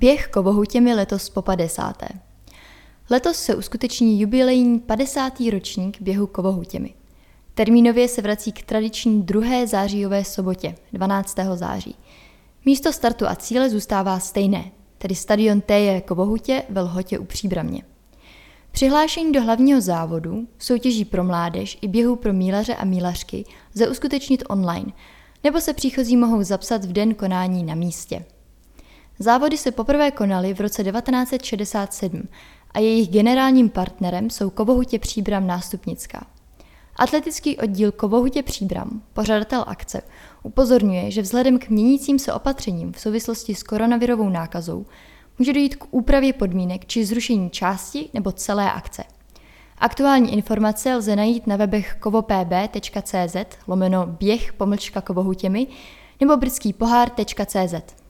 Běh Kovohutěmi letos po 50. Letos se uskuteční jubilejní 50. ročník běhu Kovohutěmi. Termínově se vrací k tradiční druhé zářijové sobotě, 12. září. Místo startu a cíle zůstává stejné, tedy stadion TJ Kovohutě ve Lhotě u Příbramě. Přihlášení do hlavního závodu, soutěží pro mládež i běhu pro mílaře a mílařky lze uskutečnit online, nebo se příchozí mohou zapsat v den konání na místě. Závody se poprvé konaly v roce 1967 a jejich generálním partnerem jsou Kovohutě Příbram Nástupnická. Atletický oddíl Kovohutě Příbram, pořadatel akce, upozorňuje, že vzhledem k měnícím se opatřením v souvislosti s koronavirovou nákazou může dojít k úpravě podmínek či zrušení části nebo celé akce. Aktuální informace lze najít na webech kovopb.cz lomeno běh pomlčka kovohutěmi nebo britský pohár.cz.